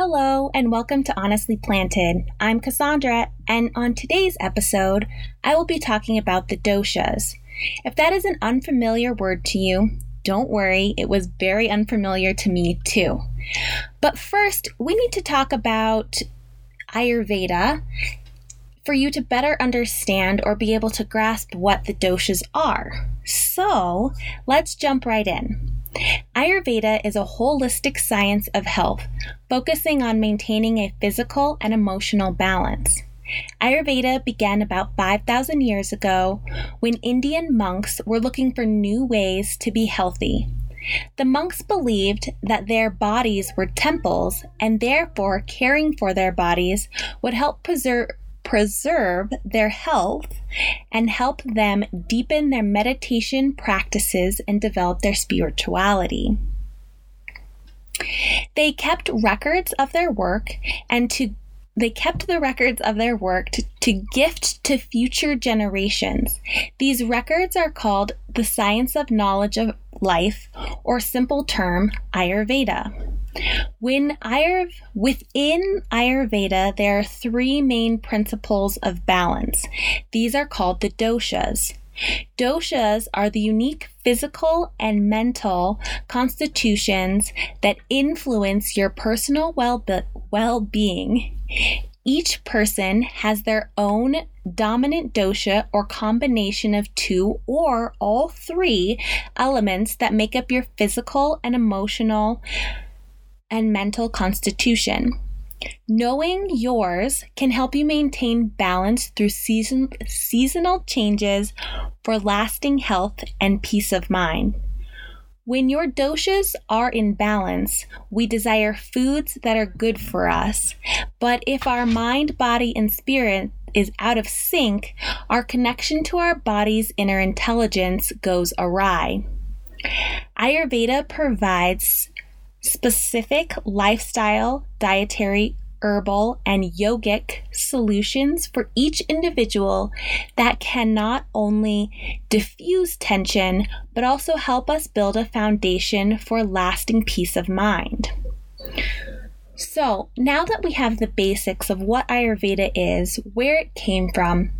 Hello, and welcome to Honestly Planted. I'm Cassandra, and on today's episode, I will be talking about the doshas. If that is an unfamiliar word to you, don't worry, it was very unfamiliar to me too. But first, we need to talk about Ayurveda for you to better understand or be able to grasp what the doshas are. So, let's jump right in. Ayurveda is a holistic science of health, focusing on maintaining a physical and emotional balance. Ayurveda began about 5,000 years ago when Indian monks were looking for new ways to be healthy. The monks believed that their bodies were temples and therefore caring for their bodies would help preserve preserve their health and help them deepen their meditation practices and develop their spirituality. They kept records of their work and to they kept the records of their work to, to, gift to future generations. These records are called the science of knowledge of life, or simple term, Ayurveda. When Ayur, within Ayurveda, there are three main principles of balance. These are called the doshas. Doshas are the unique physical and mental constitutions that influence your personal well being. Each person has their own dominant dosha or combination of two or all three elements that make up your physical and emotional and mental constitution. Knowing yours can help you maintain balance through season, seasonal changes for lasting health and peace of mind. When your doshas are in balance, we desire foods that are good for us. But if our mind, body, and spirit is out of sync, our connection to our body's inner intelligence goes awry. Ayurveda provides specific lifestyle, dietary, herbal, and yogic solutions for each individual that can not only diffuse tension, but also help us build a foundation for lasting peace of mind. So, now that we have the basics of what Ayurveda is, where it came from,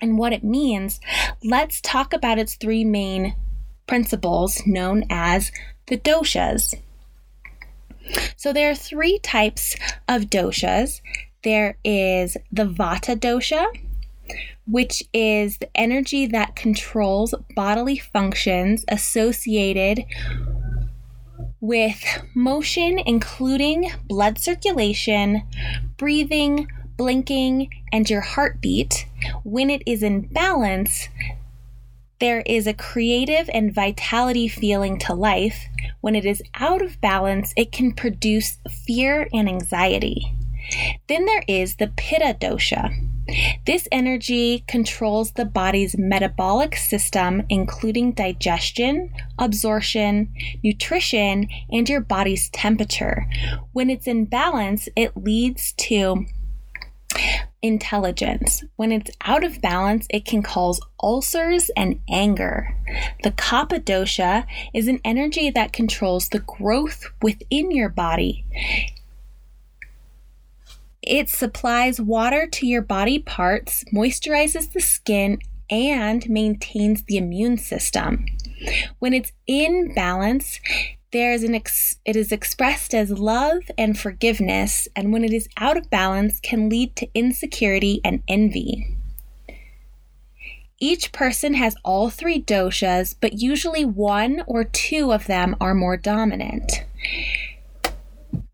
and what it means, let's talk about its three main principles known as the doshas. So there are three types of doshas. There is the Vata dosha, which is the energy that controls bodily functions associated with motion, including blood circulation, breathing, blinking, and your heartbeat. When it is in balance, there is a creative and vitality feeling to life. When it is out of balance, it can produce fear and anxiety. Then there is the Pitta dosha. This energy controls the body's metabolic system, including digestion, absorption, nutrition, and your body's temperature. When it's in balance, it leads to intelligence. When it's out of balance, it can cause ulcers and anger. The Kapha dosha is an energy that controls the growth within your body. It supplies water to your body parts, moisturizes the skin, and maintains the immune system. When it's in balance, there is an ex- it is expressed as love and forgiveness and when it is out of balance can lead to insecurity and envy each person has all three doshas but usually one or two of them are more dominant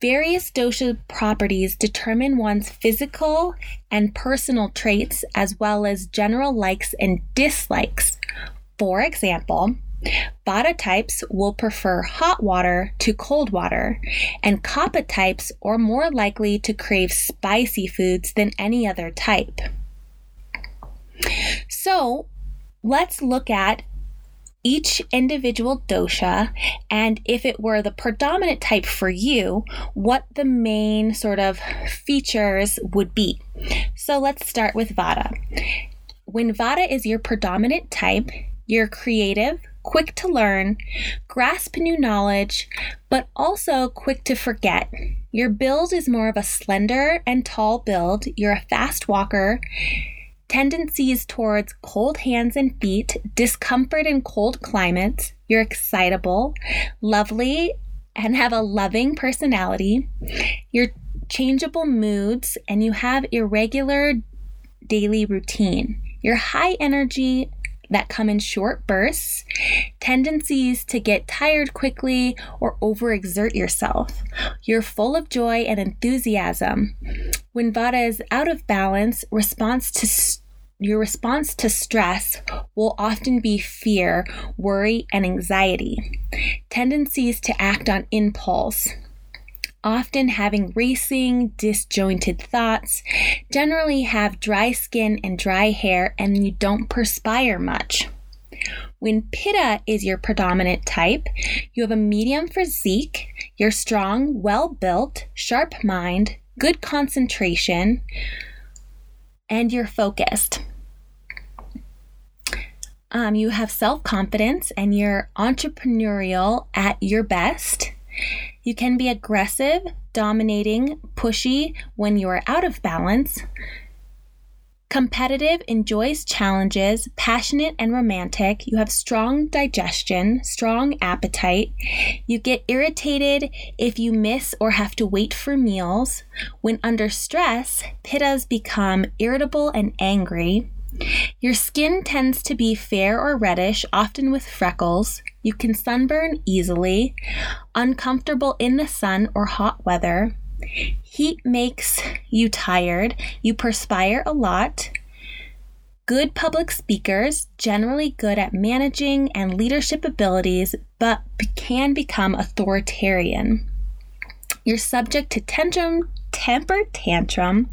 Various dosha properties determine one's physical and personal traits as well as general likes and dislikes. For example, Vata types will prefer hot water to cold water, and Kapha types are more likely to crave spicy foods than any other type. So, let's look at each individual dosha and if it were the predominant type for you, what the main sort of features would be. So let's start with Vata. When Vata is your predominant type, you're creative, quick to learn, grasp new knowledge, but also quick to forget. Your build is more of a slender and tall build. You're a fast walker. Tendencies towards cold hands and feet, discomfort in cold climates. You're excitable, lovely, and have a loving personality. You're changeable moods, and you have irregular daily routine. You're high energy that come in short bursts, tendencies to get tired quickly or overexert yourself. You're full of joy and enthusiasm. When Vata is out of balance, response to st- your response to stress will often be fear, worry, and anxiety. Tendencies to act on impulse, often having racing, disjointed thoughts, generally have dry skin and dry hair, and you don't perspire much. When Pitta is your predominant type, you have a medium physique, you're strong, well built, sharp mind, good concentration, and you're focused. Um, you have self confidence and you're entrepreneurial at your best. You can be aggressive, dominating, pushy when you are out of balance. Competitive, enjoys challenges, passionate and romantic. You have strong digestion, strong appetite. You get irritated if you miss or have to wait for meals. When under stress, pittas become irritable and angry. Your skin tends to be fair or reddish, often with freckles. You can sunburn easily, uncomfortable in the sun or hot weather. Heat makes you tired. You perspire a lot. Good public speakers, generally good at managing and leadership abilities, but can become authoritarian. You're subject to tantrum, temper tantrum,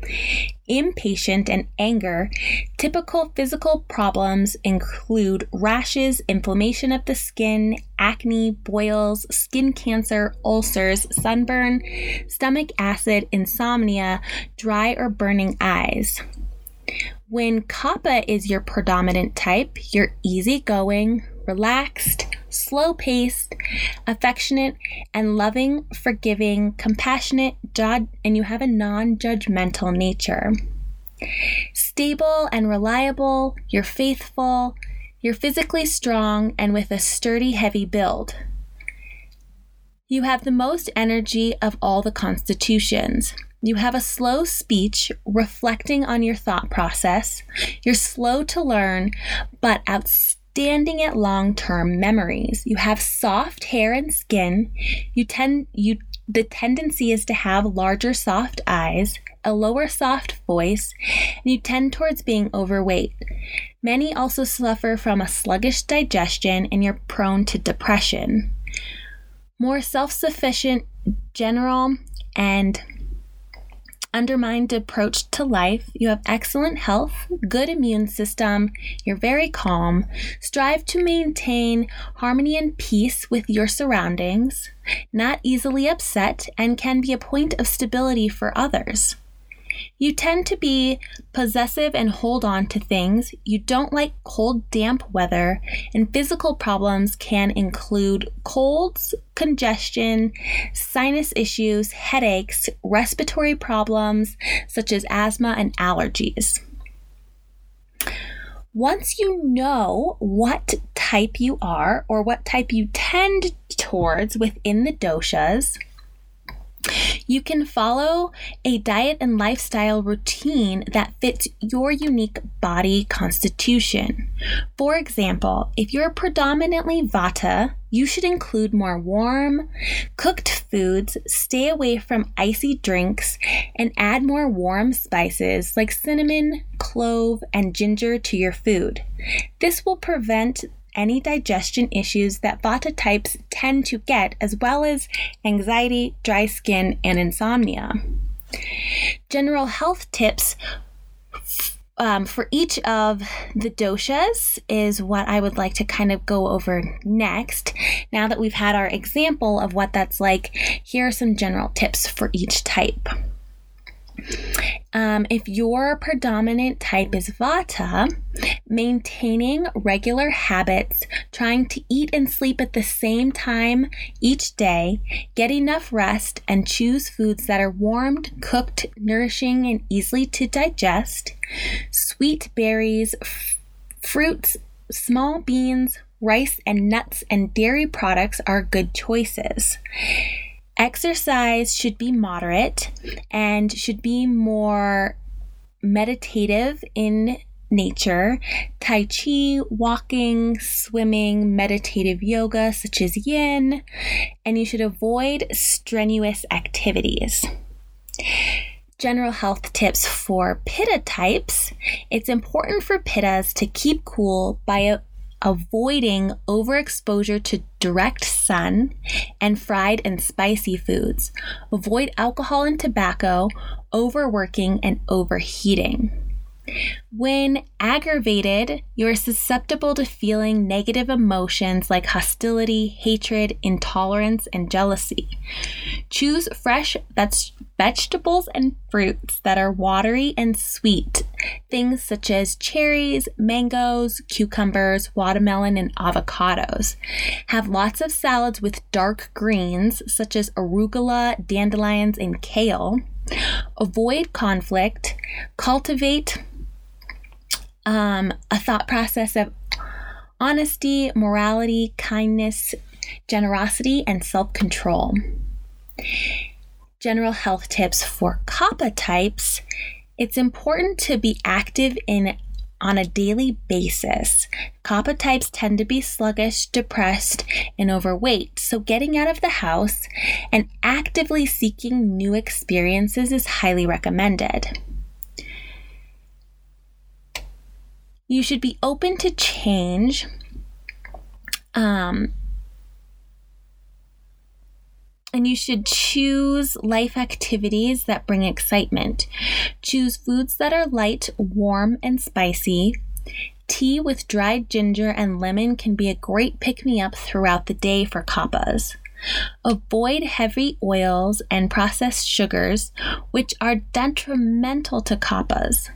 impatient, and anger. Typical physical problems include rashes, inflammation of the skin, acne, boils, skin cancer, ulcers, sunburn, stomach acid, insomnia, dry or burning eyes. When Kapha is your predominant type, you're easygoing, relaxed, slow paced, affectionate, and loving, forgiving, compassionate, and you have a non judgmental nature. Stable and reliable, you're faithful, you're physically strong, and with a sturdy, heavy build. You have the most energy of all the constitutions. You have a slow speech reflecting on your thought process. You're slow to learn, but outstanding standing at long-term memories. You have soft hair and skin. You tend you the tendency is to have larger soft eyes, a lower soft voice, and you tend towards being overweight. Many also suffer from a sluggish digestion and you're prone to depression. More self-sufficient, general, and undermined approach to life. You have excellent health, good immune system, you're very calm, strive to maintain harmony and peace with your surroundings, not easily upset, and can be a point of stability for others. You tend to be possessive and hold on to things. You don't like cold, damp weather, and physical problems can include colds, congestion, sinus issues, headaches, respiratory problems such as asthma and allergies. Once you know what type you are or what type you tend towards within the doshas, you can follow a diet and lifestyle routine that fits your unique body constitution. For example, if you're predominantly Vata, you should include more warm, cooked foods, stay away from icy drinks, and add more warm spices like cinnamon, clove, and ginger to your food. This will prevent any digestion issues that Vata types tend to get, as well as anxiety, dry skin, and insomnia. General health tips um, for each of the doshas is what I would like to kind of go over next. Now that we've had our example of what that's like, here are some general tips for each type. Um, if your predominant type is Vata, maintaining regular habits, trying to eat and sleep at the same time each day, get enough rest, and choose foods that are warmed, cooked, nourishing, and easily to digest, sweet berries, f- fruits, small beans, rice, and nuts and dairy products are good choices. Exercise should be moderate and should be more meditative in nature. Tai Chi, walking, swimming, meditative yoga, such as yin, and you should avoid strenuous activities. General health tips for pitta types. It's important for pittas to keep cool by avoiding overexposure to direct sun and fried and spicy foods. Avoid alcohol and tobacco, overworking, and overheating. When aggravated, you are susceptible to feeling negative emotions like hostility, hatred, intolerance, and jealousy. Choose fresh vegetables and fruits that are watery and sweet. Things such as cherries, mangoes, cucumbers, watermelon, and avocados. Have lots of salads with dark greens such as arugula, dandelions, and kale. Avoid conflict. Cultivate um, a thought process of honesty, morality, kindness, generosity, and self control. General health tips for Kapha types it's important to be active in on a daily basis. Kapha types tend to be sluggish, depressed, and overweight, so getting out of the house and actively seeking new experiences is highly recommended. You should be open to change. Um, and you should choose life activities that bring excitement. Choose foods that are light, warm, and spicy. Tea with dried ginger and lemon can be a great pick me up throughout the day for kaphas. Avoid heavy oils and processed sugars, which are detrimental to kaphas.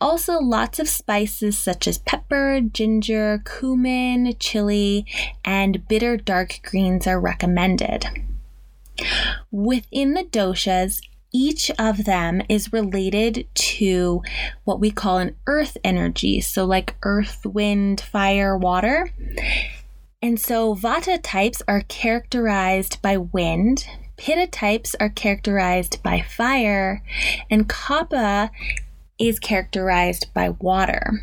Also, lots of spices such as pepper, ginger, cumin, chili, and bitter dark greens are recommended. Within the doshas, each of them is related to what we call an earth energy. So, like earth, wind, fire, water. And so, vata types are characterized by wind, pitta types are characterized by fire, and kapha is characterized by water.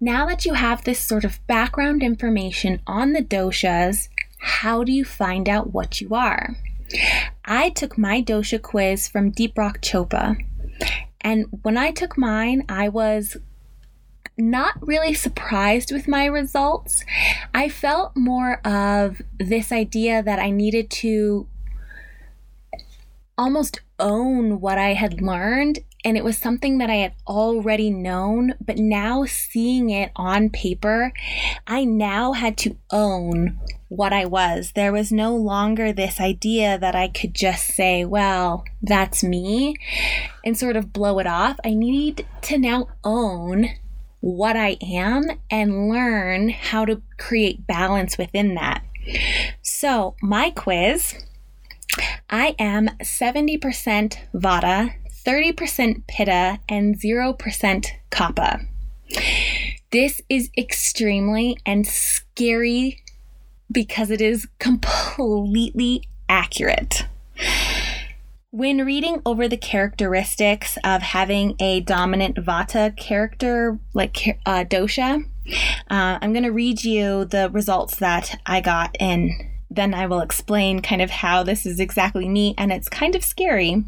Now that you have this sort of background information on the doshas, how do you find out what you are? I took my dosha quiz from Deepak Chopra, and when I took mine, I was not really surprised with my results. I felt more of this idea that I needed to almost own what I had learned. And it was something that I had already known, but now seeing it on paper, I now had to own what I was. There was no longer this idea that I could just say, well, that's me, and sort of blow it off. I need to now own what I am and learn how to create balance within that. So, my quiz I am 70% Vata, 30% Pitta, and 0% Kapha. This is extremely and scary because it is completely accurate. When reading over the characteristics of having a dominant Vata character, like uh, dosha, uh, I'm going to read you the results that I got in then I will explain kind of how this is exactly me, and it's kind of scary.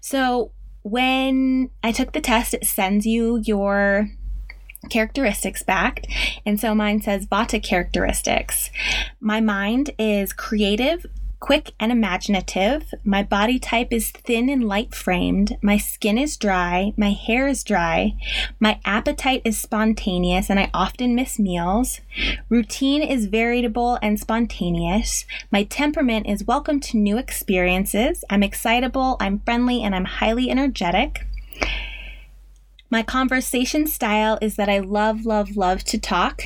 So, when I took the test, it sends you your characteristics back. And so mine says Vata characteristics. My mind is creative, quick and imaginative. My body type is thin and light framed. My skin is dry. My hair is dry. My appetite is spontaneous and I often miss meals. Routine is variable and spontaneous. My temperament is welcome to new experiences. I'm excitable, I'm friendly, and I'm highly energetic. My conversation style is that I love, love, love to talk.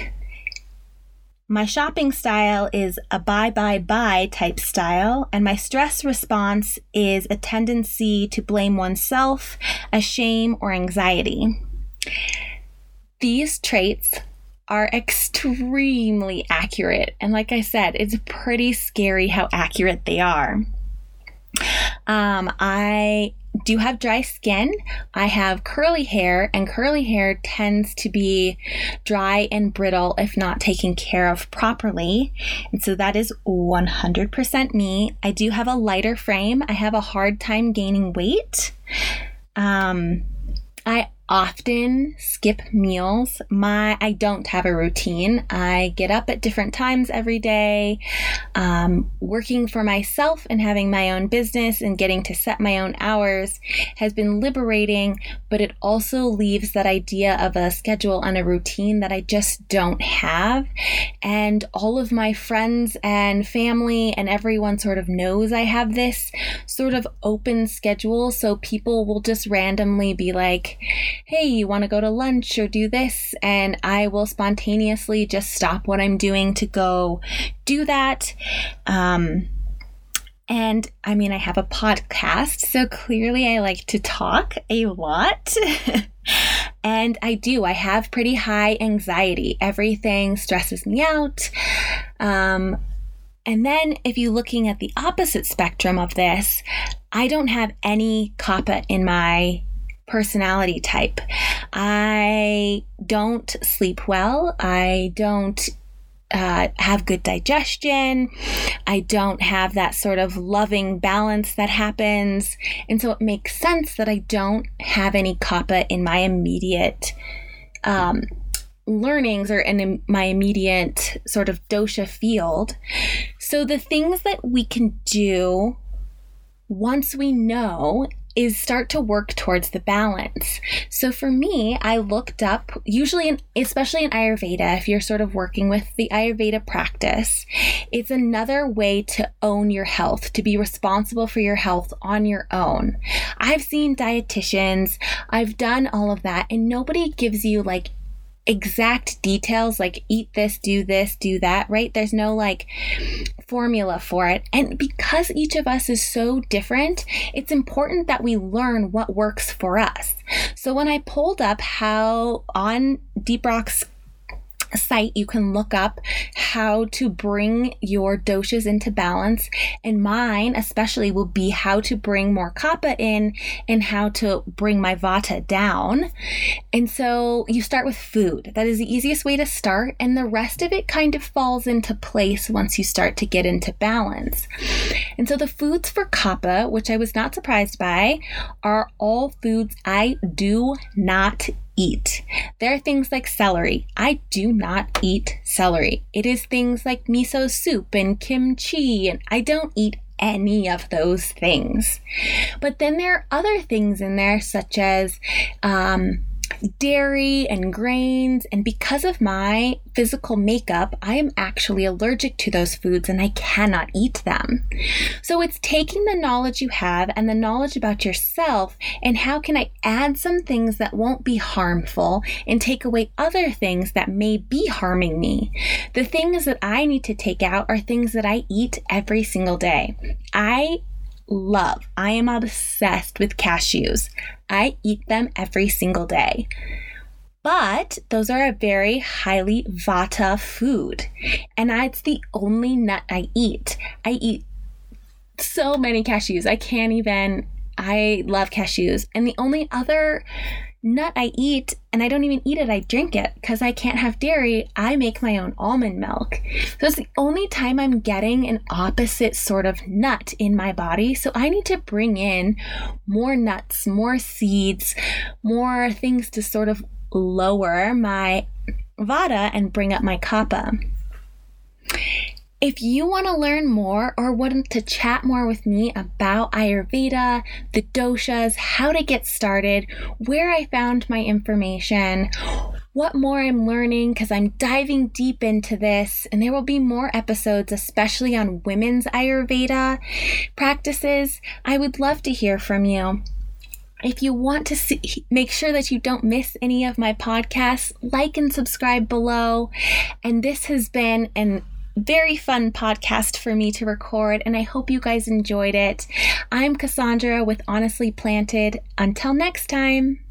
My shopping style is a buy, buy, buy type style, and my stress response is a tendency to blame oneself, a shame, or anxiety. These traits are extremely accurate, and like I said, it's pretty scary how accurate they are. Um, I do have dry skin. I have curly hair, and curly hair tends to be dry and brittle if not taken care of properly. And so that is 100% me. I do have a lighter frame. I have a hard time gaining weight. Um, I often skip meals. My I don't have a routine. I get up at different times every day. Um, working for myself and having my own business and getting to set my own hours has been liberating, but it also leaves that idea of a schedule and a routine that I just don't have. And all of my friends and family and everyone sort of knows I have this sort of open schedule. So people will just randomly be like, hey, you want to go to lunch or do this? And I will spontaneously just stop what I'm doing to go do that. Um, and I mean, I have a podcast, so clearly I like to talk a lot. and I do, I have pretty high anxiety. Everything stresses me out. Um, and then, if you're looking at the opposite spectrum of this, I don't have any kapha in my personality type. I don't sleep well. I don't uh, have good digestion. I don't have that sort of loving balance that happens. And so it makes sense that I don't have any kapha in my immediate um, learnings or in my immediate sort of dosha field. So the things that we can do once we know is start to work towards the balance. So for me, I looked up, usually, in, especially in Ayurveda, if you're sort of working with the Ayurveda practice, it's another way to own your health, to be responsible for your health on your own. I've seen dietitians, I've done all of that, and nobody gives you like exact details like eat this, do this, do that, right? There's no like formula for it. And because each of us is so different, it's important that we learn what works for us. So when I pulled up how on Deepak's site, you can look up how to bring your doshas into balance. And mine, especially, will be how to bring more kapha in and how to bring my vata down. And so you start with food. That is the easiest way to start. And the rest of it kind of falls into place once you start to get into balance. And so the foods for kapha, which I was not surprised by, are all foods I do not eat. There are things like celery. I do not eat celery. It is things like miso soup and kimchi, and I don't eat any of those things. But then there are other things in there, such as um, dairy and grains. And because of my physical makeup, I am actually allergic to those foods and I cannot eat them. So it's taking the knowledge you have and the knowledge about yourself and how can I add some things that won't be harmful and take away other things that may be harming me. The things that I need to take out are things that I eat every single day. I love. I am obsessed with cashews. I eat them every single day. But those are a very highly vata food. And it's the only nut I eat. I eat so many cashews. I can't even. I love cashews. And the only other nut I eat, and I don't even eat it, I drink it because I can't have dairy. I make my own almond milk. So it's the only time I'm getting an opposite sort of nut in my body. So I need to bring in more nuts, more seeds, more things to sort of lower my vata and bring up my kapha. If you want to learn more or want to chat more with me about Ayurveda, the doshas, how to get started, where I found my information, what more I'm learning because I'm diving deep into this, and there will be more episodes, especially on women's Ayurveda practices. I would love to hear from you. If you want to see, make sure that you don't miss any of my podcasts, like and subscribe below. And this has been an very fun podcast for me to record, and I hope you guys enjoyed it. I'm Cassandra with Honestly Planted. Until next time.